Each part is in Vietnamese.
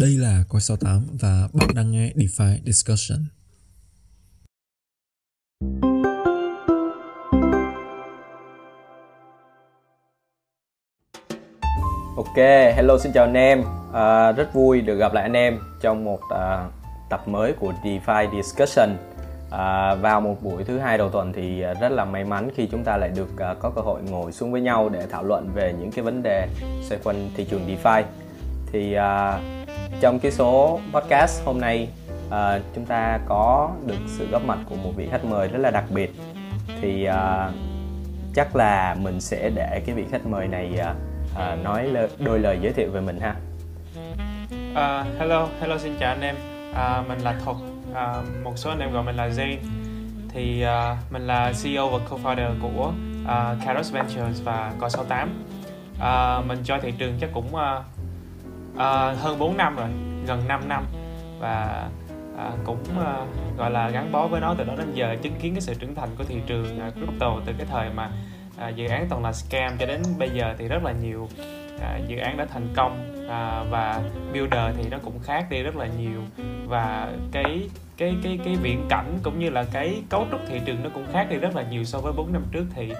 Đây là Coi 68 và bạn đang nghe DeFi Discussion. Ok, hello xin chào anh em. À, rất vui được gặp lại anh em trong một à, tập mới của DeFi Discussion. À, vào một buổi thứ hai đầu tuần thì à, rất là may mắn khi chúng ta lại được à, có cơ hội ngồi xuống với nhau để thảo luận về những cái vấn đề xoay quanh thị trường DeFi. Thì à, trong cái số podcast hôm nay uh, chúng ta có được sự góp mặt của một vị khách mời rất là đặc biệt. Thì uh, chắc là mình sẽ để cái vị khách mời này uh, nói l- đôi lời giới thiệu về mình ha. Uh, hello, hello xin chào anh em. Uh, mình là Thuật. Uh, à, một số anh em gọi mình là Jane. Thì uh, mình là CEO và co-founder của uh, Caros Ventures và Co68 Uh, mình cho thị trường chắc cũng uh, uh, hơn 4 năm rồi, gần 5 năm. Và uh, cũng uh, gọi là gắn bó với nó từ đó đến giờ chứng kiến cái sự trưởng thành của thị trường uh, crypto từ cái thời mà à, dự án toàn là scam cho đến bây giờ thì rất là nhiều à, dự án đã thành công à, và builder thì nó cũng khác đi rất là nhiều. Và cái cái cái cái viễn cảnh cũng như là cái cấu trúc thị trường nó cũng khác đi rất là nhiều so với 4 năm trước thì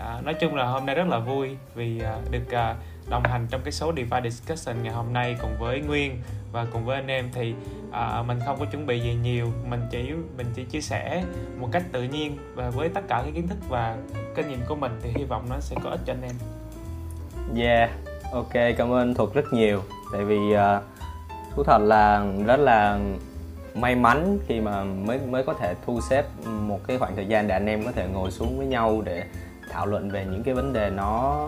à, nói chung là hôm nay rất là vui vì à, được à, đồng hành trong cái số DeFi Discussion ngày hôm nay cùng với Nguyên và cùng với anh em thì à, mình không có chuẩn bị gì nhiều mình chỉ mình chỉ chia sẻ một cách tự nhiên và với tất cả cái kiến thức và kinh nghiệm của mình thì hy vọng nó sẽ có ích cho anh em. Yeah, ok cảm ơn Thuật rất nhiều tại vì uh, thú thật là rất là may mắn khi mà mới mới có thể thu xếp một cái khoảng thời gian để anh em có thể ngồi xuống với nhau để thảo luận về những cái vấn đề nó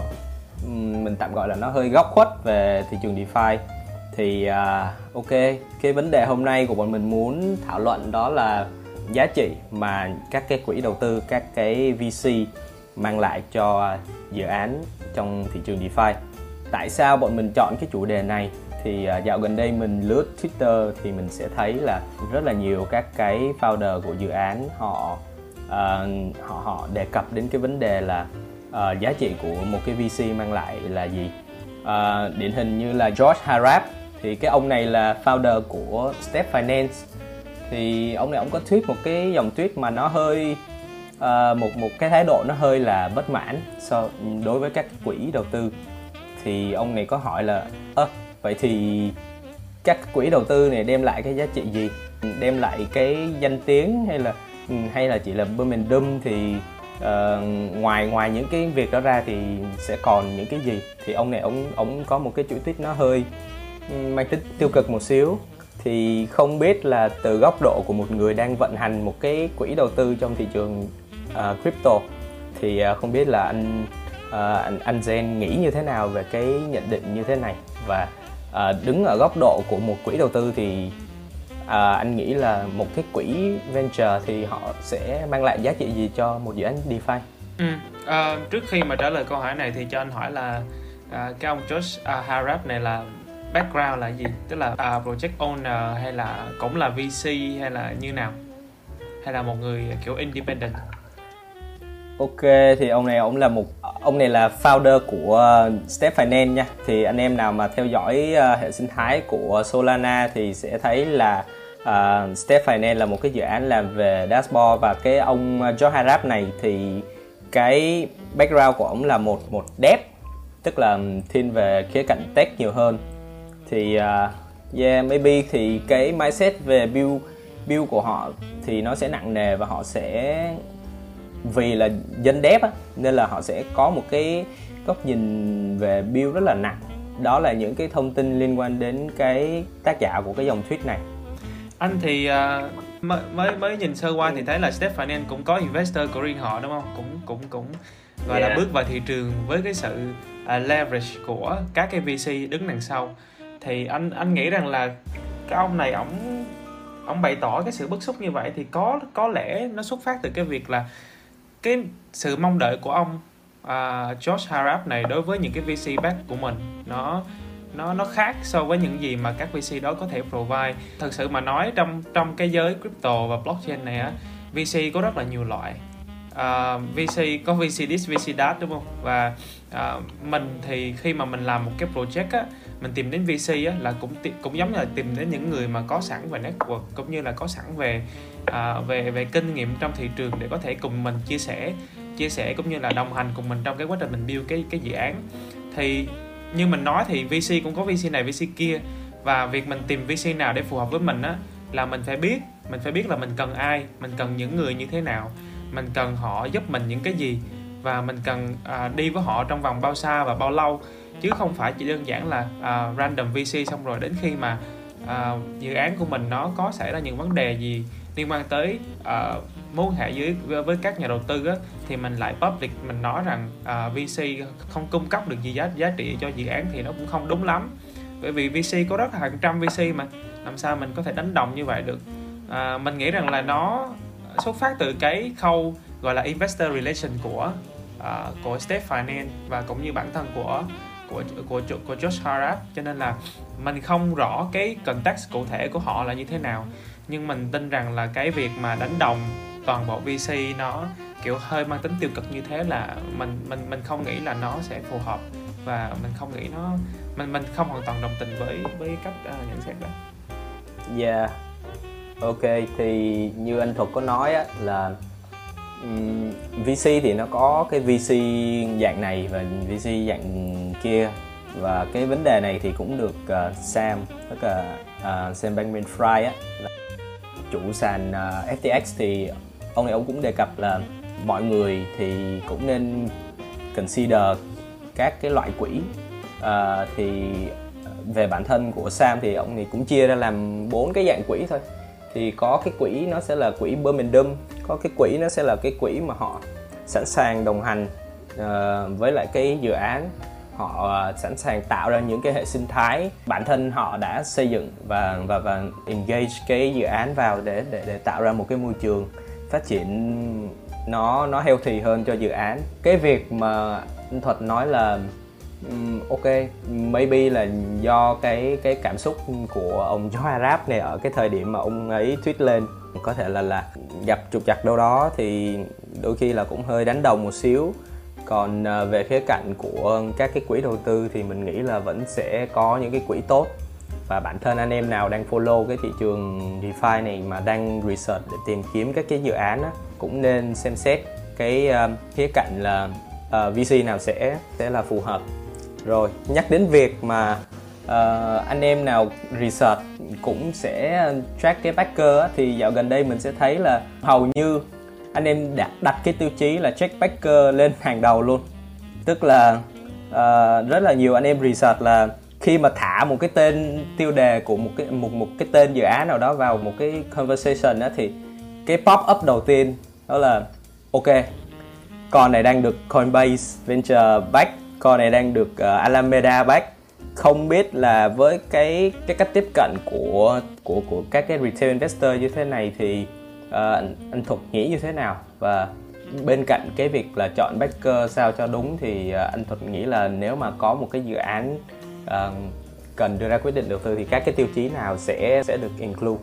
mình tạm gọi là nó hơi góc khuất về thị trường DeFi. Thì uh, ok cái vấn đề hôm nay của bọn mình muốn thảo luận đó là giá trị mà các cái quỹ đầu tư các cái VC mang lại cho dự án trong thị trường DeFi. Tại sao bọn mình chọn cái chủ đề này? Thì à, dạo gần đây mình lướt Twitter thì mình sẽ thấy là rất là nhiều các cái founder của dự án họ uh, họ họ đề cập đến cái vấn đề là uh, giá trị của một cái VC mang lại là gì? Uh, điển hình như là George Harap thì cái ông này là founder của Step Finance. Thì ông này ông có tweet một cái dòng tweet mà nó hơi uh, một một cái thái độ nó hơi là bất mãn so đối với các quỹ đầu tư. Thì ông này có hỏi là ơ vậy thì các quỹ đầu tư này đem lại cái giá trị gì? Đem lại cái danh tiếng hay là Ừ, hay là chỉ là mình đâm thì uh, ngoài ngoài những cái việc đó ra thì sẽ còn những cái gì? Thì ông này ông ông có một cái chuỗi tiết nó hơi ừ, mang tính tiêu cực một xíu. Thì không biết là từ góc độ của một người đang vận hành một cái quỹ đầu tư trong thị trường uh, crypto thì uh, không biết là anh uh, anh anh Zen nghĩ như thế nào về cái nhận định như thế này? Và uh, đứng ở góc độ của một quỹ đầu tư thì uh, anh nghĩ là một cái quỹ venture thì họ sẽ mang lại giá trị gì cho một dự án DeFi? Ừ. Uh, trước khi mà trả lời câu hỏi này thì cho anh hỏi là uh, cái ông Josh uh, Harap này là background là gì tức là uh, project owner hay là cũng là VC hay là như nào hay là một người kiểu independent Ok thì ông này ông là một ông này là founder của uh, Step Finance nha. Thì anh em nào mà theo dõi uh, hệ sinh thái của Solana thì sẽ thấy là uh, Step Finance là một cái dự án làm về dashboard và cái ông uh, Joe Harap này thì cái background của ông là một một dev tức là um, thiên về khía cạnh tech nhiều hơn thì uh, yeah maybe thì cái mindset về build build của họ thì nó sẽ nặng nề và họ sẽ vì là dân dev á nên là họ sẽ có một cái góc nhìn về build rất là nặng. Đó là những cái thông tin liên quan đến cái tác giả của cái dòng tweet này. Anh thì uh, mới mới nhìn sơ qua thì thấy là Step Finance cũng có investor của riêng họ đúng không? Cũng cũng cũng gọi yeah. là bước vào thị trường với cái sự uh, leverage của các cái VC đứng đằng sau. Thì anh anh nghĩ rằng là cái ông này ổng ông bày tỏ cái sự bức xúc như vậy thì có có lẽ nó xuất phát từ cái việc là cái sự mong đợi của ông uh, George Harap này đối với những cái VC back của mình nó nó nó khác so với những gì mà các VC đó có thể provide. Thật sự mà nói trong trong cái giới crypto và blockchain này á, VC có rất là nhiều loại uh, VC có VC this VC that đúng không? Và uh, mình thì khi mà mình làm một cái project á mình tìm đến VC á là cũng cũng giống như là tìm đến những người mà có sẵn về network cũng như là có sẵn về uh, về về kinh nghiệm trong thị trường để có thể cùng mình chia sẻ chia sẻ cũng như là đồng hành cùng mình trong cái quá trình mình build cái cái dự án. Thì như mình nói thì VC cũng có VC này VC kia và việc mình tìm VC nào để phù hợp với mình á là mình phải biết mình phải biết là mình cần ai mình cần những người như thế nào mình cần họ giúp mình những cái gì và mình cần à, đi với họ trong vòng bao xa và bao lâu. Chứ không phải chỉ đơn giản là à, random VC xong rồi đến khi mà à, dự án của mình nó có xảy ra những vấn đề gì liên quan tới à, mối hệ dưới với các nhà đầu tư á, thì mình lại public mình nói rằng à, VC không cung cấp được gì giá giá trị cho dự án thì nó cũng không đúng lắm. Bởi vì VC có rất là hàng trăm VC mà làm sao mình có thể đánh đồng như vậy được? À, mình nghĩ rằng là nó xuất phát từ cái khâu gọi là investor relation của uh, của Steph Finance và cũng như bản thân của của của của Josh Harrop cho nên là mình không rõ cái context cụ thể của họ là như thế nào nhưng mình tin rằng là cái việc mà đánh đồng toàn bộ VC nó kiểu hơi mang tính tiêu cực như thế là mình mình mình không nghĩ là nó sẽ phù hợp và mình không nghĩ nó mình mình không hoàn toàn đồng tình với với cách uh, nhận xét đó. Yeah. Ok thì như anh Thuật có nói á là um, VC thì nó có cái VC dạng này và VC dạng kia. Và cái vấn đề này thì cũng được uh, Sam tức là uh, Sam bankman fry á là chủ sàn ờ, uh, FTX thì ông này ông cũng đề cập là mọi người thì cũng nên consider các cái loại quỹ. Uh, thì về bản thân của Sam thì ông thì cũng chia ra làm bốn cái dạng quỹ thôi thì có cái quỹ nó sẽ là quỹ Birmingham có cái quỹ nó sẽ là cái quỹ mà họ sẵn sàng đồng hành uh, với lại cái dự án. Họ ờ, sẵn sàng tạo ra những cái hệ sinh thái. Bản thân họ đã xây dựng và và và engage cái dự án vào để để để tạo ra một cái môi trường phát triển nó nó healthy hơn cho dự án. Cái việc mà anh thuật nói là um, ok. Maybe là do cái cái cảm xúc của ông Joe Arab này ở cái thời điểm mà ông ấy tweet lên. Có thể là là gặp trục chặt đâu đó thì đôi khi là cũng hơi đánh đồng một xíu. Còn à, về khía cạnh của các cái quỹ đầu tư thì mình nghĩ là vẫn sẽ có những cái quỹ tốt. Và bản thân anh em nào đang follow cái thị trường DeFi này mà đang research để tìm kiếm các cái dự án á, cũng nên xem xét cái uh, khía cạnh là uh, VC nào sẽ sẽ là phù hợp rồi nhắc đến việc mà uh, anh em nào research cũng sẽ track cái backer á, thì dạo gần đây mình sẽ thấy là hầu như anh em đặt đặt cái tiêu chí là check backer lên hàng đầu luôn. Tức là uh, rất là nhiều anh em research là khi mà thả một cái tên tiêu đề của một cái một một cái tên dự án nào đó vào một cái conversation á thì cái pop up đầu tiên đó là ok con này đang được Coinbase Venture back con này đang được uh, Alameda back không biết là với cái cái cách tiếp cận của của của các cái retail investor như thế này thì uh, anh, anh Thuật nghĩ như thế nào? Và bên cạnh cái việc là chọn backer sao cho đúng thì uh, anh Thuật nghĩ là nếu mà có một cái dự án uh, cần đưa ra quyết định đầu tư thì các cái tiêu chí nào sẽ sẽ được include?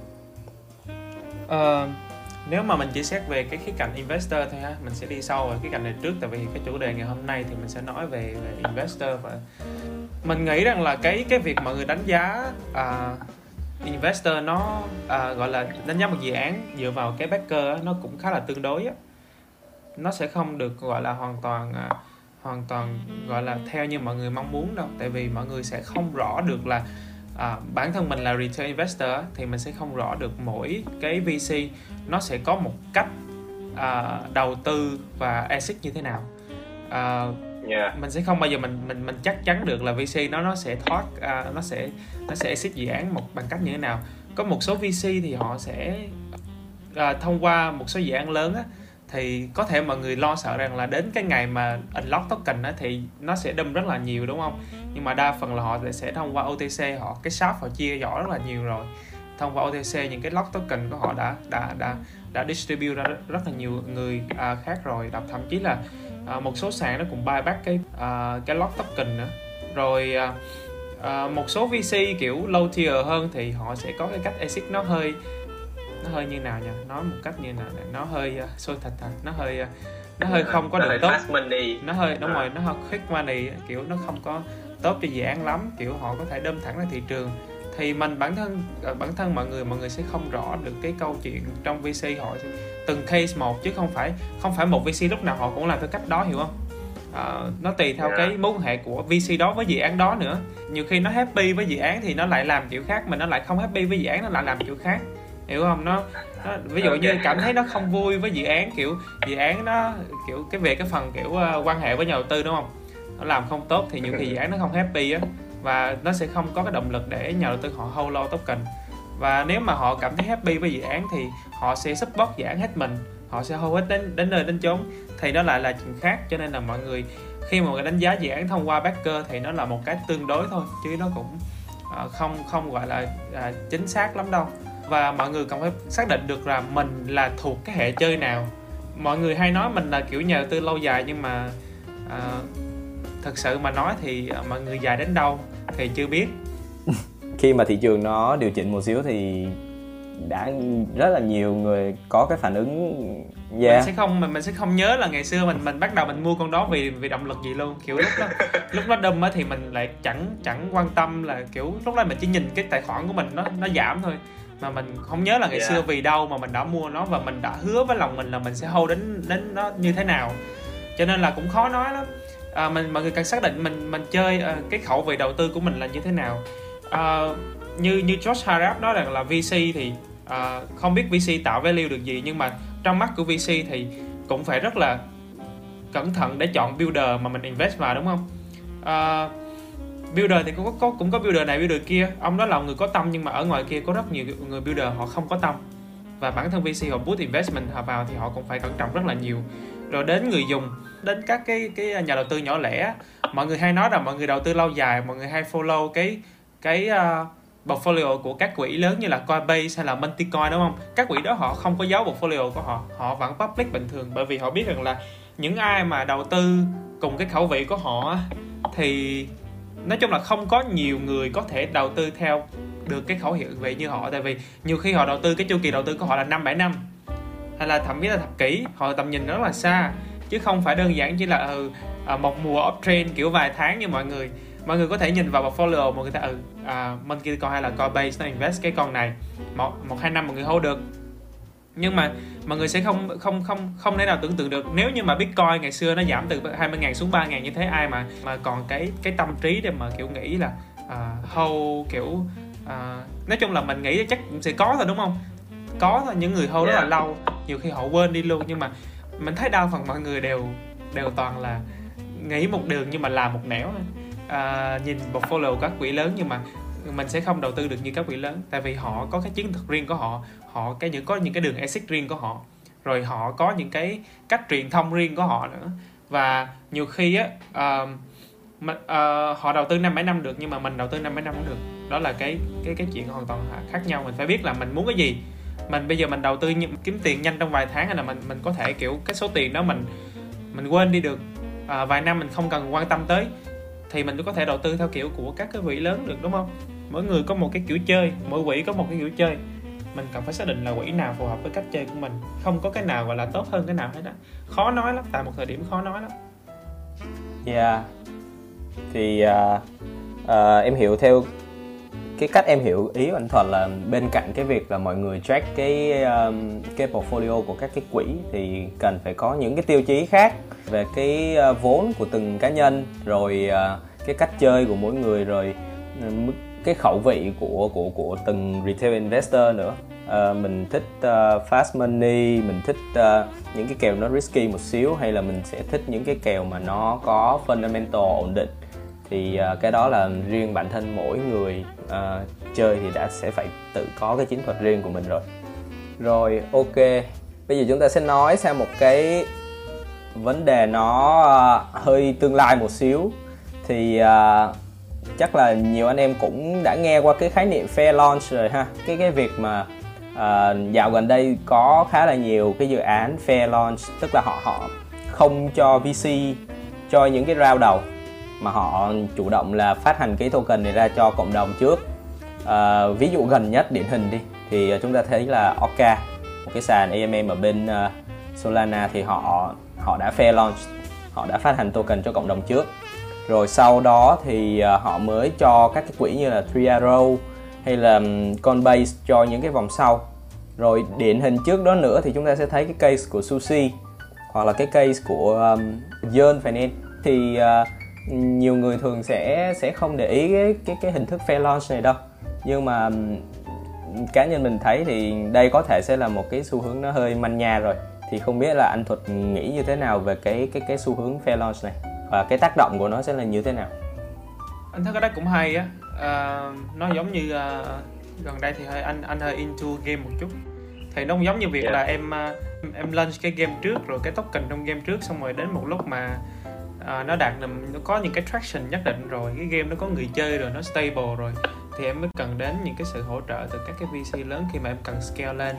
Uh, nếu mà mình chỉ xét về cái khía cạnh investor thôi ha mình sẽ đi sâu vào cái cạnh này trước tại vì cái chủ đề ngày hôm nay thì mình sẽ nói về, về investor và mình nghĩ rằng là cái cái việc mọi người đánh giá uh, investor nó uh, gọi là đánh giá một dự án dựa vào cái backer nó cũng khá là tương đối á. Nó sẽ không được gọi là hoàn toàn uh, hoàn toàn gọi là theo như mọi người mong muốn đâu tại vì mọi người sẽ không rõ được là à, bản thân mình là retail investor thì mình sẽ không rõ được mỗi cái VC nó sẽ có một cách à, đầu tư và exit như thế nào à, yeah. mình sẽ không bao giờ mình mình mình chắc chắn được là VC nó nó sẽ thoát à, nó sẽ nó sẽ exit dự án một bằng cách như thế nào có một số VC thì họ sẽ à, thông qua một số dự án lớn á, thì có thể mọi người lo sợ rằng là đến cái ngày mà unlock token á, thì nó sẽ đâm rất là nhiều đúng không? Nhưng mà đa phần là họ sẽ thông qua OTC họ cái shop họ chia nhỏ rất là nhiều rồi. Thông qua OTC những cái lock token của họ đã đã đã đã distribute ra rất là nhiều người à, khác rồi. Đọc thậm chí là à, một số sàn nó cũng buy back cái à, cái lock token nữa. Rồi à, à, một số VC kiểu low tier hơn thì họ sẽ có cái cách exit nó hơi nó hơi như nào nhỉ nói một cách như nào nó hơi uh, sôi thịt à nó hơi uh, nó hơi không có nó được tốt. nó hơi đúng À. rồi nó hơi quick money kiểu nó không có tốt cho dự án lắm. Kiểu họ có thể đâm thẳng ra thị trường. Thì mình bản thân bản thân mọi người mọi người sẽ không rõ được cái câu chuyện trong VC họ từng case một chứ không phải không phải một VC lúc nào họ cũng làm theo cách đó hiểu không? Ờ, nó tùy theo Yeah. cái mối quan hệ của VC đó với dự án đó nữa. Nhiều khi nó happy với dự án thì nó lại làm kiểu khác mà nó lại không happy với dự án nó lại làm kiểu khác hiểu không? Nó, nó ví dụ như cảm thấy nó không vui với dự án kiểu dự án nó kiểu cái về cái phần kiểu ờ, quan hệ với nhà đầu tư đúng không? Nó làm không tốt thì nhiều khi dự án nó không happy á và nó sẽ không có cái động lực để nhà đầu tư họ hold low token. Và nếu mà họ cảm thấy happy với dự án thì họ sẽ support dự án hết mình họ sẽ hold hết đến đến nơi đến chốn. Thì đó lại là chuyện khác cho nên là mọi người khi mà người đánh giá dự án thông qua backer thì nó là một cái tương đối thôi chứ nó cũng ờ, không không gọi là à, chính xác lắm đâu và mọi người cần phải xác định được là mình là thuộc cái hệ chơi nào. Mọi người hay nói mình là kiểu nhà đầu tư lâu dài nhưng mà à, thật sự mà nói thì à, mọi người dài đến đâu thì chưa biết. Khi mà thị trường nó điều chỉnh một xíu thì đã rất là nhiều người có cái phản ứng mình yeah sẽ không mình, mình sẽ không nhớ là ngày xưa mình mình bắt đầu mình mua con đó vì vì động lực gì luôn. Kiểu lúc đó lúc nó đâm á thì mình lại chẳng chẳng quan tâm là kiểu lúc đó mình chỉ nhìn cái tài khoản của mình nó nó giảm thôi mà mình không nhớ là ngày Yeah. xưa vì đâu mà mình đã mua nó và mình đã hứa với lòng mình là mình sẽ hold đến đến nó như thế nào. Cho nên là cũng khó nói lắm. À, mình mọi người cần xác định mình mình chơi à, cái khẩu vị đầu tư của mình là như thế nào. À, như như George Harrop nói rằng là VC thì à, không biết VC tạo value được gì nhưng mà trong mắt của VC thì cũng phải rất là cẩn thận để chọn builder mà mình invest vào đúng không? À, builder thì cũng có, có cũng có builder này builder kia. Ông đó là người có tâm nhưng mà ở ngoài kia có rất nhiều người builder họ không có tâm. Và bản thân VC họ boost investment họ vào thì họ cũng phải cẩn trọng rất là nhiều. Rồi đến người dùng đến các cái cái nhà đầu tư nhỏ lẻ mọi người hay nói là mọi người đầu tư lâu dài mọi người hay follow cái cái uh, portfolio của các quỹ lớn như là Coinbase hay là Multicoin đúng không? Các quỹ đó họ không có giấu portfolio của họ, họ vẫn public bình thường. Bởi vì họ biết rằng là những ai mà đầu tư cùng cái khẩu vị của họ thì nói chung là không có nhiều người có thể đầu tư theo được cái khẩu hiệu vậy như họ tại vì nhiều khi họ đầu tư cái chu kỳ đầu tư của họ là năm bảy năm hay là thậm chí là thập kỷ họ tầm nhìn rất là xa chứ không phải đơn giản chỉ là ừ, à, một mùa uptrend kiểu vài tháng như mọi người. Mọi người có thể nhìn vào portfolio mọi người ta ừ à, Monkey Coin hay là Coinbase nó invest cái con này một một hai năm mọi người hold được nhưng mà mọi người sẽ không không không không thể nào tưởng tượng được. Nếu như mà Bitcoin ngày xưa nó giảm từ 20.000 xuống 3.000 như thế ai mà mà còn cái cái tâm trí để mà kiểu nghĩ là à, hold kiểu à, nói chung là mình nghĩ chắc cũng sẽ có thôi đúng không? Có thôi những người hold rất là Yeah. lâu nhiều khi họ quên đi luôn. Nhưng mà mình thấy đa phần mọi người đều đều toàn là nghĩ một đường nhưng mà làm một nẻo à, nhìn portfolio các quỹ lớn nhưng mà mình sẽ không đầu tư được như các quỹ lớn tại vì họ có cái chiến thuật riêng của họ họ cái những có những cái đường exit riêng của họ. Rồi họ có những cái cách truyền thông riêng của họ nữa. Và nhiều khi á uh, mình, ờ, họ đầu tư năm bảy năm được nhưng mà mình đầu tư năm bảy năm cũng được. Đó là cái cái cái chuyện hoàn toàn khác nhau. Mình phải biết là mình muốn cái gì. Mình bây giờ mình đầu tư kiếm tiền nhanh trong vài tháng hay là mình mình có thể kiểu cái số tiền đó mình mình quên đi được. À, vài năm mình không cần quan tâm tới thì mình có thể đầu tư theo kiểu của các cái quỹ lớn được đúng không? Mỗi người có một cái kiểu chơi mỗi quỹ có một cái kiểu chơi mình cần phải xác định là quỹ nào phù hợp với cách chơi của mình. Không có cái nào gọi là tốt hơn cái nào hết á. Khó nói lắm tại một thời điểm khó nói lắm. Yeah. Thì uh, uh, em hiểu theo cái cách em hiểu ý của anh Thuật là bên cạnh cái việc là mọi người track cái um, cái portfolio của các cái quỹ thì cần phải có những cái tiêu chí khác về cái uh, vốn của từng cá nhân rồi uh, cái cách chơi của mỗi người rồi uh, mức cái khẩu vị của của của từng retail investor nữa. Ờ, mình thích uh, fast money mình thích uh, những cái kèo nó risky một xíu hay là mình sẽ thích những cái kèo mà nó có fundamental ổn định. Thì uh, cái đó là riêng bản thân mỗi người uh, chơi thì đã sẽ phải tự có cái chiến thuật riêng của mình rồi. Rồi ok. Bây giờ chúng ta sẽ nói sang một cái vấn đề nó uh, hơi tương lai một xíu. Thì uh, chắc là nhiều anh em cũng đã nghe qua cái khái niệm fair launch rồi ha. Cái cái việc mà à, dạo gần đây có khá là nhiều cái dự án fair launch tức là họ họ không cho VC cho những cái round đầu mà họ chủ động là phát hành cái token này ra cho cộng đồng trước. À, ví dụ gần nhất điển hình đi thì chúng ta thấy là Orca một cái sàn AMM ở bên uh, Solana thì họ họ đã fair launch họ đã phát hành token cho cộng đồng trước rồi sau đó thì à, họ mới cho các cái quỹ như là Three Arrow hay là Coinbase cho những cái vòng sau. Rồi điển hình trước đó nữa thì chúng ta sẽ thấy cái case của Sushi hoặc là cái case của um, Yearn Finance. Thì uh, nhiều người thường sẽ sẽ không để ý cái cái, cái hình thức fair launch này đâu. Nhưng mà um, cá nhân mình thấy thì đây có thể sẽ là một cái xu hướng nó hơi manh nha rồi. Thì không biết là anh thuật nghĩ như thế nào về cái cái cái xu hướng fair launch này? Và cái tác động của nó sẽ là như thế nào? Anh thấy cái đó cũng hay á. À, nó giống như uh, gần đây thì hơi anh anh hơi into game một chút. Thì nó cũng giống như việc yeah. là em uh, em launch cái game trước rồi cái token trong game trước xong rồi đến một lúc mà uh, nó đạt nó có những cái traction nhất định rồi cái game nó có người chơi rồi nó stable rồi thì em mới cần đến những cái sự hỗ trợ từ các cái VC lớn khi mà em cần scale lên.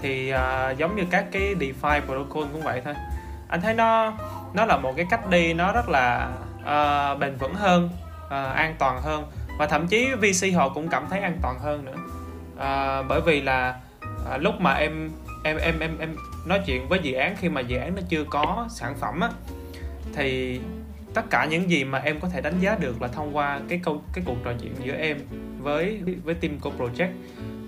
Thì uh, giống như các cái DeFi protocol cũng vậy thôi. Anh thấy nó nó là một cái cách đi nó rất là uh, bền vững hơn uh, an toàn hơn. Và thậm chí VC họ cũng cảm thấy an toàn hơn nữa. Uh, bởi vì là uh, lúc mà em em em em em nói chuyện với dự án khi mà dự án nó chưa có sản phẩm á thì tất cả những gì mà em có thể đánh giá được là thông qua cái câu cái cuộc trò chuyện giữa em với với team của project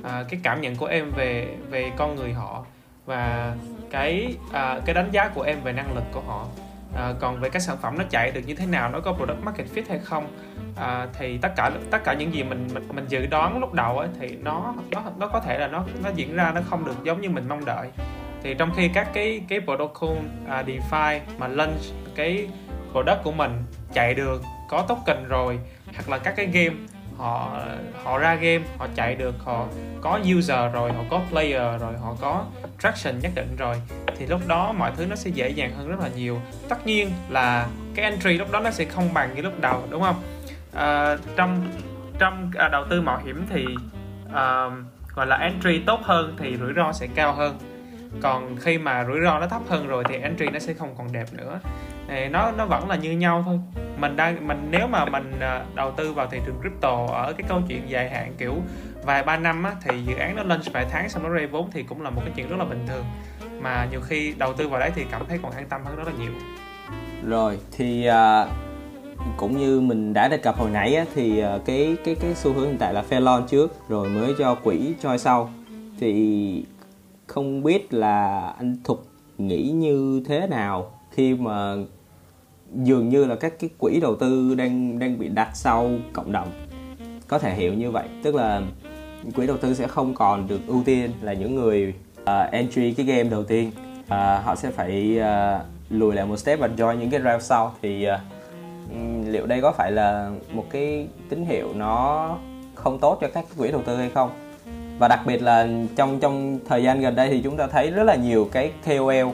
à, cái cảm nhận của em về về con người họ và cái à, cái đánh giá của em về năng lực của họ à, còn về các sản phẩm nó chạy được như thế nào nó có product market fit hay không à, thì tất cả tất cả những gì mình mình, mình dự đoán lúc đầu ấy, thì nó nó nó có thể là nó nó diễn ra nó không được giống như mình mong đợi. Thì trong khi các cái cái protocol à, DeFi mà launch cái product của mình chạy được có token rồi hoặc là các cái game họ họ ra game họ chạy được họ có user rồi họ có player rồi họ có traction nhất định rồi thì lúc đó mọi thứ nó sẽ dễ dàng hơn rất là nhiều. Tất nhiên là cái entry lúc đó nó sẽ không bằng như lúc đầu đúng không? À, trong trong à, đầu tư mạo hiểm thì à, gọi là entry tốt hơn thì rủi ro sẽ cao hơn. Còn khi mà rủi ro nó thấp hơn rồi thì entry nó sẽ không còn đẹp nữa. Thì nó nó vẫn là như nhau thôi. Mình đang mình nếu mà mình à, đầu tư vào thị trường crypto ở cái câu chuyện dài hạn kiểu vài ba năm á, thì dự án nó lên vài tháng xong nó ra vốn thì cũng là một cái chuyện rất là bình thường. Mà nhiều khi đầu tư vào đấy thì cảm thấy còn an tâm hơn rất là nhiều. Rồi thì uh, cũng như mình đã đề cập hồi nãy á, thì uh, cái cái cái xu hướng hiện tại là fair launch trước rồi mới cho quỹ choi sau. Thì không biết là anh thục nghĩ như thế nào khi mà dường như là các cái quỹ đầu tư đang đang bị đặt sau cộng đồng? Có thể hiểu như vậy tức là quỹ đầu tư sẽ không còn được ưu tiên là những người uh, entry cái game đầu tiên. Uh, họ sẽ phải uh, lùi lại một step và join những cái round sau. Thì uh, liệu đây có phải là một cái tín hiệu nó không tốt cho các quỹ đầu tư hay không? Và đặc biệt là trong trong thời gian gần đây thì chúng ta thấy rất là nhiều cái KOL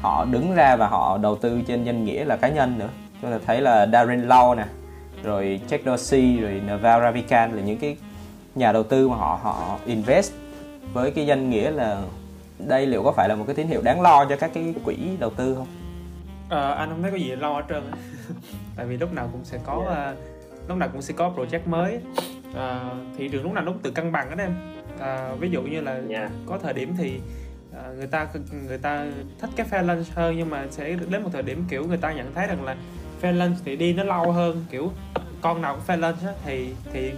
họ đứng ra và họ đầu tư trên danh nghĩa là cá nhân nữa. Chúng ta thấy là Darren Lau nè rồi Jack Dorsey rồi Naval Ravikant là những cái nhà đầu tư mà họ họ invest với cái danh nghĩa là đây liệu có phải là một cái tín hiệu đáng lo cho các cái quỹ đầu tư không? À, anh không thấy có gì lo hết trơn tại vì lúc nào cũng sẽ có yeah. uh, lúc nào cũng sẽ có project mới uh, thị trường lúc nào cũng tự cân bằng đó em uh, ví dụ như là yeah. có thời điểm thì À, người ta người ta thích cái fair lunch hơn nhưng mà sẽ đến một thời điểm kiểu người ta nhận thấy rằng là fair lunch thì đi nó lâu hơn kiểu con nào cũng fair lunch á, thì thì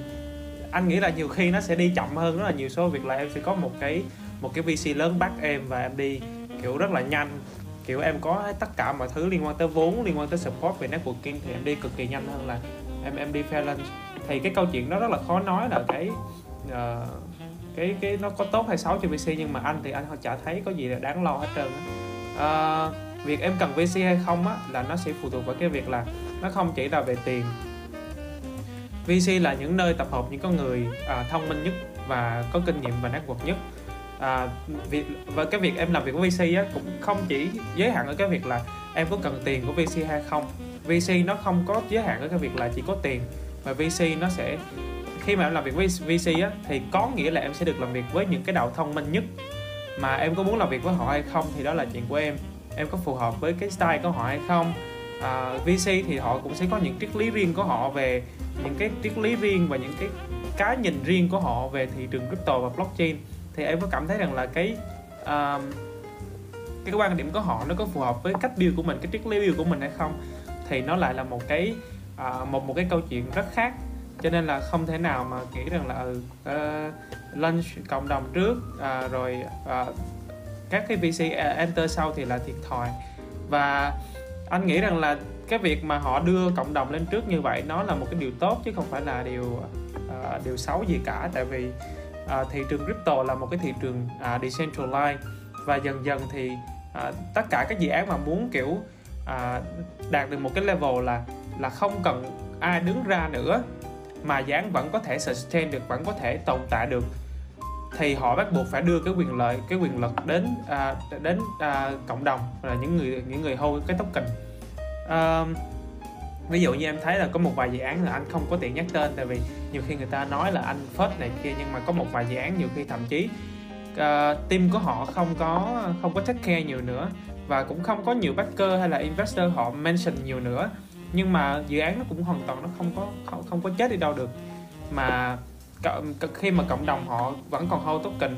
anh nghĩ là nhiều khi nó sẽ đi chậm hơn rất là nhiều số việc là em sẽ có một cái một cái VC lớn bắt em và em đi kiểu rất là nhanh. Kiểu em có tất cả mọi thứ liên quan tới vốn liên quan tới support về networking thì em đi cực kỳ nhanh hơn là em em đi fair lunch. Thì cái câu chuyện đó rất là khó nói là cái uh, cái cái nó có tốt hay xấu cho VC nhưng mà anh thì anh chả thấy có gì là đáng lo hết trơn á. Ờ, việc em cần VC hay không á là nó sẽ phụ thuộc vào cái việc là nó không chỉ là về tiền VC là những nơi tập hợp những con người à, thông minh nhất và có kinh nghiệm và network nhất. À, việc và cái việc em làm việc với VC á cũng không chỉ giới hạn ở cái việc là em có cần tiền của VC hay không. VC nó không có giới hạn ở cái việc là chỉ có tiền Mà VC nó sẽ khi mà em làm việc với VC á thì có nghĩa là em sẽ được làm việc với những cái đầu thông minh nhất. Mà em có muốn làm việc với họ hay không thì đó là chuyện của em. Em có phù hợp với cái style của họ hay không? À, VC thì họ cũng sẽ có những triết lý riêng của họ về những cái triết lý riêng và những cái cái nhìn riêng của họ về thị trường crypto và blockchain thì em có cảm thấy rằng là cái uh, cái quan điểm của họ nó có phù hợp với cách build của mình cái triết lý build của mình hay không? Thì nó lại là một cái uh, một một cái câu chuyện rất khác. Cho nên là không thể nào mà nghĩ rằng là ừ, ờ, uh, lunch cộng đồng trước uh, rồi uh, các cái VC enter sau thì là thiệt thòi. Và anh nghĩ rằng là cái việc mà họ đưa cộng đồng lên trước như vậy nó là một cái điều tốt chứ không phải là điều uh, điều xấu gì cả. Tại vì uh, thị trường crypto là một cái thị trường uh, decentralized và dần dần thì uh, tất cả các dự án mà muốn kiểu uh, đạt được một cái level là là không cần ai đứng ra nữa mà dự án vẫn có thể sustain được vẫn có thể tồn tại được thì họ bắt buộc phải đưa cái quyền lợi cái quyền lực đến à, đến à, cộng đồng là những người những người hold cái token um, ví dụ như em thấy là có một vài dự án là anh không có tiện nhắc tên tại vì nhiều khi người ta nói là anh phết này kia nhưng mà có một vài dự án nhiều khi thậm chí uh, team của họ không có không có take care nhiều nữa và cũng không có nhiều backer hay là investor họ mention nhiều nữa. Nhưng mà dự án nó cũng hoàn toàn nó không có không, không có chết đi đâu được. Mà khi mà cộng đồng họ vẫn còn hold token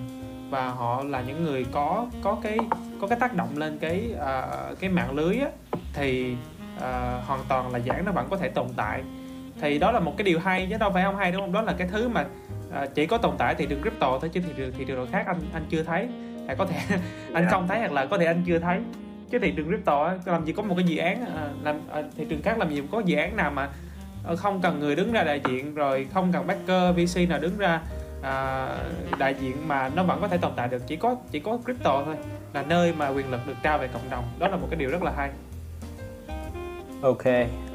và họ là những người có có cái có cái tác động lên cái uh, cái mạng lưới á, thì uh, hoàn toàn là giảng nó vẫn có thể tồn tại. Thì đó là một cái điều hay chứ đâu phải không hay đúng không? Đó là cái thứ mà uh, chỉ có tồn tại thị trường crypto thôi chứ thị trường thị trường khác anh anh chưa thấy. Hay có thể anh yeah. không thấy hoặc là có thể anh chưa thấy. Chứ thị trường crypto làm gì có một cái dự án uh, làm uh, thị trường khác làm gì có dự án nào mà không cần người đứng ra đại diện rồi không cần backer VC nào đứng ra à, đại diện mà nó vẫn có thể tồn tại được. Chỉ có chỉ có crypto thôi là nơi mà quyền lực được trao về cộng đồng. Đó là một cái điều rất là hay ok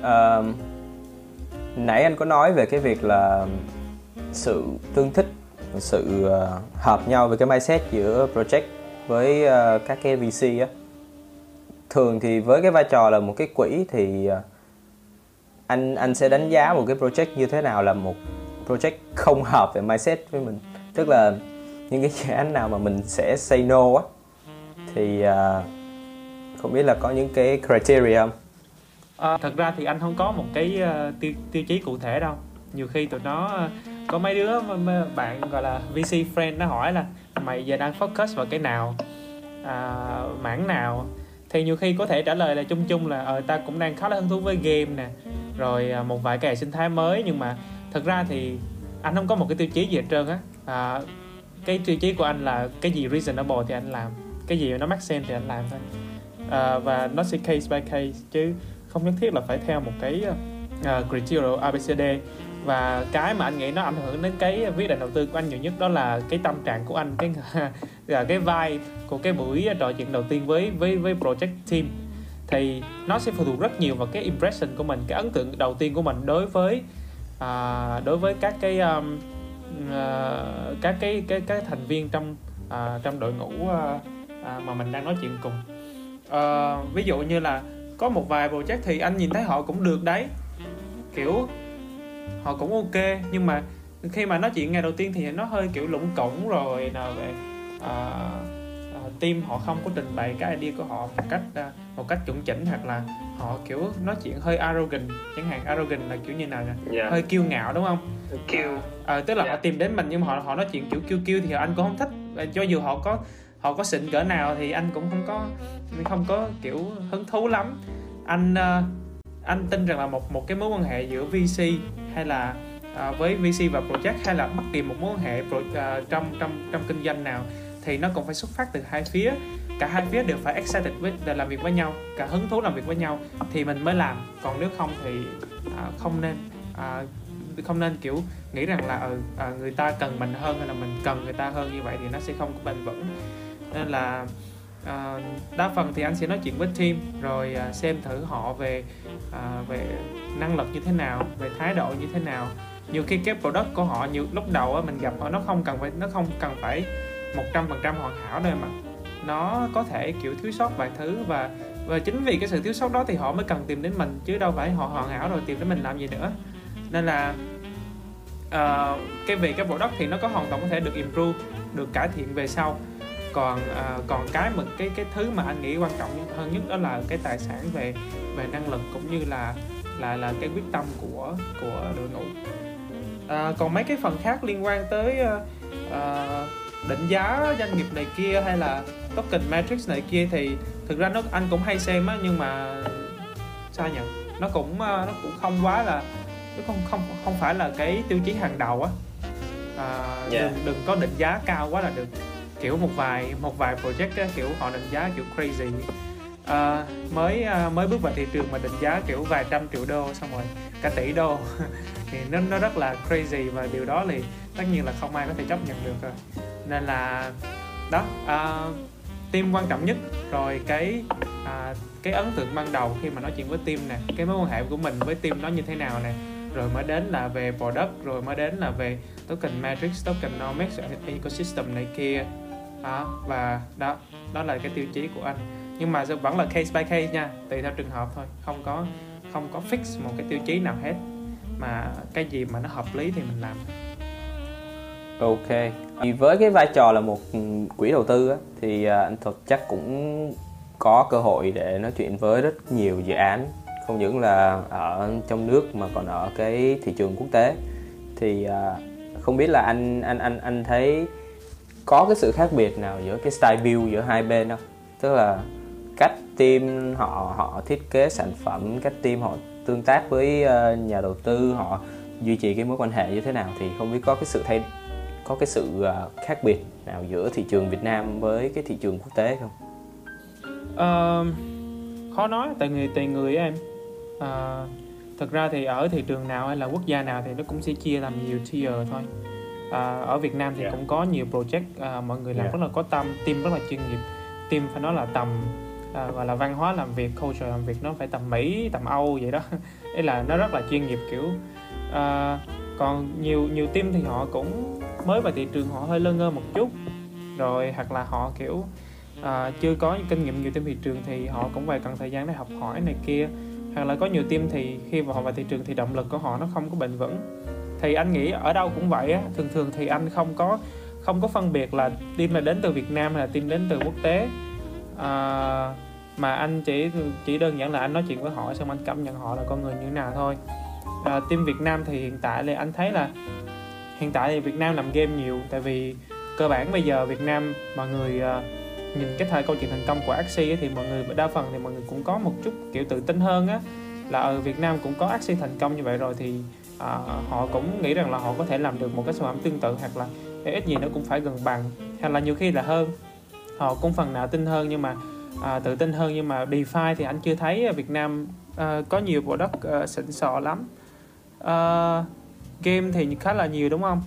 um, nãy anh có nói về cái việc là sự tương thích sự uh, hợp nhau về cái mindset giữa project với uh, các cái VC á. Thường thì với cái vai trò là một cái quỹ thì uh, anh anh sẽ đánh giá một cái project như thế nào là một project không hợp về mindset với mình. Tức là những cái dự án nào mà mình sẽ say no á thì uh, không biết là có những cái criteria không? À, thật ra thì anh không có một cái uh, tiêu tiêu chí cụ thể đâu. Nhiều khi tụi nó ờ, có mấy đứa bạn gọi là VC friend nó hỏi là mày giờ đang focus vào cái nào? À, mảng nào? Thì nhiều khi có thể trả lời là chung chung là ờ ta cũng đang khá là hứng thú với game nè rồi một vài cái hệ sinh thái mới. Nhưng mà thật ra thì anh không có một cái tiêu chí gì hết trơn á. À, cái tiêu chí của anh là cái gì reasonable thì anh làm cái gì nó make sense thì anh làm thôi. À, và nó sẽ case by case chứ không nhất thiết là phải theo một cái uh, criteria ABCD và cái mà anh nghĩ nó ảnh hưởng đến cái quyết định đầu tư của anh nhiều nhất đó là cái tâm trạng của anh cái cái vai của cái buổi trò chuyện đầu tiên với với với project team. Thì nó sẽ phụ thuộc rất nhiều vào cái impression của mình cái ấn tượng đầu tiên của mình đối với à, đối với các cái um, uh, các cái cái cái thành viên trong uh, trong đội ngũ uh, uh, mà mình đang nói chuyện cùng. Uh, ví dụ như là có một vài project thì anh nhìn thấy họ cũng được đấy kiểu họ cũng ok nhưng mà khi mà nói chuyện ngày đầu tiên thì nó hơi kiểu lủng củng rồi nào về uh, team họ không có trình bày cái idea của họ một cách uh, một cách chuẩn chỉnh hoặc là họ kiểu nói chuyện hơi arrogant chẳng hạn arrogant là kiểu như nào nhỉ yeah. Dạ. hơi kiêu ngạo đúng không kiêu à, tức là yeah. họ dạ. tìm đến mình nhưng mà họ họ nói chuyện kiểu kiêu kiêu thì anh cũng không thích cho dù họ có họ có xịn cỡ nào thì anh cũng không có không có kiểu hứng thú lắm. Anh uh, anh tin rằng là một một cái mối quan hệ giữa VC hay là uh, với VC và project hay là bất kỳ một mối quan hệ pro, uh, trong trong trong kinh doanh nào thì nó cũng phải xuất phát từ hai phía. Cả hai phía đều phải excited với để làm việc với nhau cả hứng thú làm việc với nhau thì mình mới làm. Còn nếu không thì uh, không nên uh, không nên kiểu nghĩ rằng là ừ, uh, người ta cần mình hơn hay là mình cần người ta hơn như vậy thì nó sẽ không có bền vững nên là uh, đa phần thì anh sẽ nói chuyện với team rồi uh, xem thử họ về uh, về năng lực như thế nào về thái độ như thế nào. Nhiều khi cái product của họ nhiều lúc đầu á, mình gặp họ nó không cần phải nó không cần phải một trăm phần trăm hoàn hảo đâu mà nó có thể kiểu thiếu sót vài thứ và và chính vì cái sự thiếu sót đó thì họ mới cần tìm đến mình chứ đâu phải họ hoàn hảo rồi tìm đến mình làm gì nữa. Nên là uh, cái về cái product thì nó có hoàn toàn có thể được improve được cải thiện về sau còn uh, còn cái mà cái cái thứ mà anh nghĩ quan trọng hơn nhất đó là cái tài sản về về năng lực cũng như là là là cái quyết tâm của của đội ngũ. Uh, còn mấy cái phần khác liên quan tới uh, uh, định giá doanh nghiệp này kia hay là token matrix này kia thì thực ra nó anh cũng hay xem á nhưng mà sao nhỉ? Nó cũng uh, nó cũng không quá là nó không không không phải là cái tiêu chí hàng đầu á. À, Yeah. đừng đừng có định giá cao quá là được kiểu một vài một vài project á, kiểu họ định giá kiểu crazy. À, mới à, mới bước vào thị trường mà định giá kiểu vài trăm triệu đô xong rồi cả tỷ đô. Thì nó nó rất là crazy và điều đó thì tất nhiên là không ai có thể chấp nhận được rồi. Nên là đó à, team quan trọng nhất. Rồi cái à, cái ấn tượng ban đầu khi mà nói chuyện với team nè cái mối quan hệ của mình với team nó như thế nào nè. Rồi mới đến là về product rồi mới đến là về token matrix tokenomics ecosystem này kia đó và đó đó là cái tiêu chí của anh. Nhưng mà vẫn là case by case nha tùy theo trường hợp thôi. Không có không có fix một cái tiêu chí nào hết. Mà cái gì mà nó hợp lý thì mình làm. Ok. Thì với cái vai trò là một quỹ đầu tư á, thì à, anh Thuật chắc cũng có cơ hội để nói chuyện với rất nhiều dự án. Không những là ở trong nước mà còn ở cái thị trường quốc tế. Thì à, không biết là anh anh anh anh thấy có cái sự khác biệt nào giữa cái style build giữa hai bên không? Tức là cách team họ họ thiết kế sản phẩm, cách team họ tương tác với ờ, nhà đầu tư, họ duy trì cái mối quan hệ như thế nào thì không biết có cái sự thay có cái sự ờ, khác biệt nào giữa thị trường Việt Nam với cái thị trường quốc tế không? Ờ, khó nói tại người tùy người em Ờ, thực ra thì ở thị trường nào hay là quốc gia nào thì nó cũng sẽ chia làm nhiều tier thôi Ờ, ở Việt Nam thì Yeah. cũng có nhiều project ờ, mọi người làm Yeah. rất là có tâm team rất là chuyên nghiệp. Team phải nói là tầm ờ, gọi là văn hóa làm việc culture làm việc nó phải tầm Mỹ tầm Âu vậy đó. Ý là nó rất là chuyên nghiệp kiểu ờ, còn nhiều nhiều team thì họ cũng mới vào thị trường họ hơi lơ ngơ một chút. Rồi hoặc là họ kiểu à, chưa có kinh nghiệm nhiều trên thị trường thì họ cũng phải cần thời gian để học hỏi này kia. Hoặc là có nhiều team thì khi mà họ vào thị trường thì động lực của họ nó không có bền vững thì anh nghĩ ở đâu cũng vậy á. Thường thường thì anh không có không có phân biệt là team là đến từ Việt Nam hay là team đến từ quốc tế. À, mà anh chỉ chỉ đơn giản là anh nói chuyện với họ xong anh cảm nhận họ là con người như thế nào thôi. À, team Việt Nam thì hiện tại thì anh thấy là hiện tại thì Việt Nam làm game nhiều. Tại vì cơ bản bây giờ Việt Nam mọi người à, nhìn cái thời câu chuyện thành công của Axie ấy, thì mọi người đa phần thì mọi người cũng có một chút kiểu tự tin hơn á. Là ở Việt Nam cũng có Axie thành công như vậy rồi thì à, họ cũng nghĩ rằng là họ có thể làm được một cái sản phẩm tương tự hoặc là ít gì nó cũng phải gần bằng hoặc là nhiều khi là hơn. Họ cũng phần nào tin hơn nhưng mà à, tự tin hơn nhưng mà DeFi thì anh chưa thấy ở Việt Nam à, có nhiều product à, xịn sò lắm. À, game thì khá là nhiều đúng không?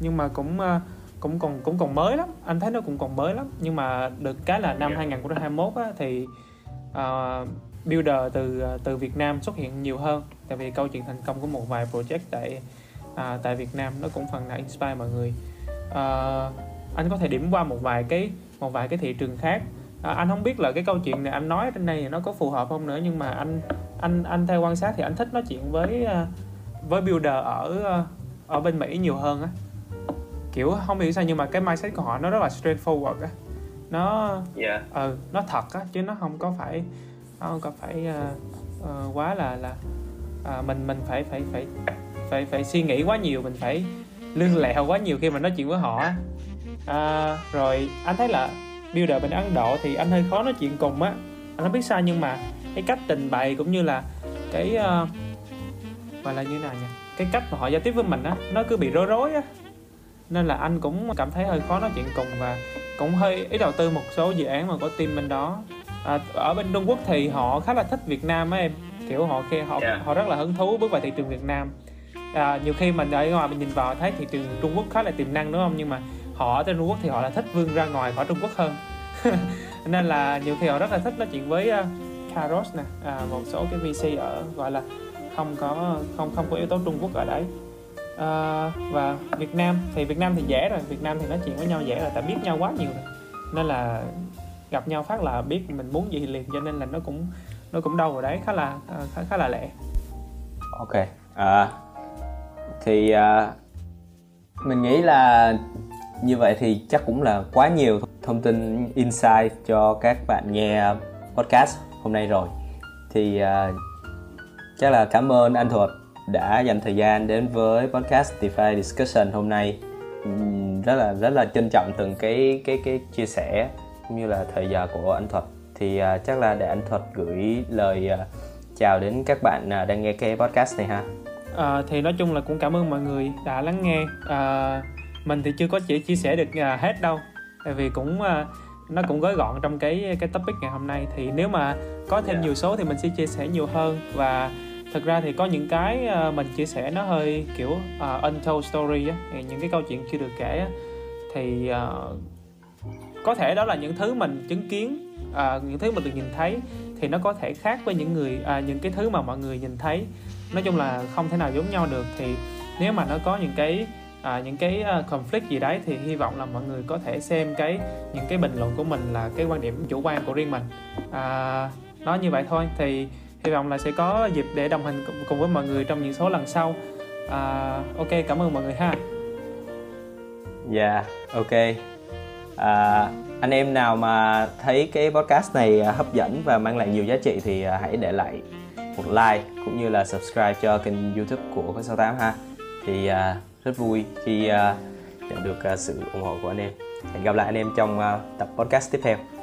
Nhưng mà cũng à, cũng còn cũng còn mới lắm. Anh thấy nó cũng còn mới lắm. Nhưng mà được cái là năm 2021 á, thì uh, builder từ từ Việt Nam xuất hiện nhiều hơn. Tại vì câu chuyện thành công của một vài project tại à, tại Việt Nam nó cũng phần nào inspire mọi người. À, anh có thể điểm qua một vài cái một vài cái thị trường khác. À, anh không biết là cái câu chuyện này anh nói trên thì nó có phù hợp không nữa nhưng mà anh anh anh theo quan sát thì anh thích nói chuyện với với builder ở ở bên Mỹ nhiều hơn á. Kiểu không hiểu sao nhưng mà cái mindset của họ nó rất là straightforward á. Nó Dạ. ừ nó thật á chứ nó không có phải Ờ, không có phải uh, uh, quá là là uh, mình mình phải phải phải phải phải suy nghĩ quá nhiều mình phải lương lẹo quá nhiều khi mà nói chuyện với họ à, rồi anh thấy là builder bên Ấn Độ thì anh hơi khó nói chuyện cùng á. Anh không biết sao nhưng mà cái cách trình bày cũng như là cái ờ, gọi là như nào nhỉ? Cái cách mà họ giao tiếp với mình á nó cứ bị rối rối á. Nên là anh cũng cảm thấy hơi khó nói chuyện cùng và cũng hơi ý đầu tư một số dự án mà có team bên đó à, ở bên Trung Quốc thì họ khá là thích Việt Nam á em. Kiểu họ khi họ Yeah. họ rất là hứng thú bước vào thị trường Việt Nam. À, nhiều khi mình ở ngoài mình nhìn vào thấy thị trường Trung Quốc khá là tiềm năng đúng không? Nhưng mà họ ở trên Trung Quốc thì họ là thích vươn ra ngoài khỏi Trung Quốc hơn. Nên là nhiều khi họ rất là thích nói chuyện với uh, Caros nè. À, một số cái VC ở gọi là không có không không có yếu tố Trung Quốc ở đấy. À, và Việt Nam thì Việt Nam thì dễ rồi. Việt Nam thì nói chuyện với nhau dễ rồi tại biết nhau quá nhiều rồi. Nên là gặp nhau phát là biết mình muốn gì liền cho nên là nó cũng nó cũng đâu vào đấy khá là ờ, khá, khá là lẹ Ok. À, thì à, mình nghĩ là như vậy thì chắc cũng là quá nhiều thông tin insight cho các bạn nghe podcast hôm nay rồi. Thì à, chắc là cảm ơn anh Thuật đã dành thời gian đến với podcast DeFi Discussion hôm nay. Rất là rất là trân trọng từng cái cái cái chia sẻ cũng như là thời giờ của anh Thuật thì uh, chắc là để anh Thuật gửi lời uh, chào đến các bạn uh, đang nghe cái podcast này ha. À, thì nói chung là cũng cảm ơn mọi người đã lắng nghe. À, mình thì chưa có chỉ chia sẻ được uh, hết đâu, tại vì cũng uh, nó cũng gói gọn trong cái cái topic ngày hôm nay. Thì nếu mà có thêm yeah. nhiều số thì mình sẽ chia sẻ nhiều hơn và thực ra thì có những cái uh, mình chia sẻ nó hơi kiểu uh, untold story á, những cái câu chuyện chưa được kể á, thì uh, có thể đó là những thứ mình chứng kiến à, những thứ mình được nhìn thấy thì nó có thể khác với những người à, những cái thứ mà mọi người nhìn thấy. Nói chung là không thể nào giống nhau được thì nếu mà nó có những cái à, những cái à, conflict gì đấy thì hy vọng là mọi người có thể xem cái những cái bình luận của mình là cái quan điểm chủ quan của riêng mình. À, nó như vậy thôi thì hy vọng là sẽ có dịp để đồng hành cùng với mọi người trong những số lần sau. À, ok cảm ơn mọi người ha. Dạ yeah, ok à, anh em nào mà thấy cái podcast này à, hấp dẫn và mang lại nhiều giá trị thì à, hãy để lại một like cũng như là subscribe cho kênh youtube của có 68 ha. Thì à, rất vui khi à, nhận được à, sự ủng hộ của anh em. Hẹn gặp lại anh em trong à, tập podcast tiếp theo.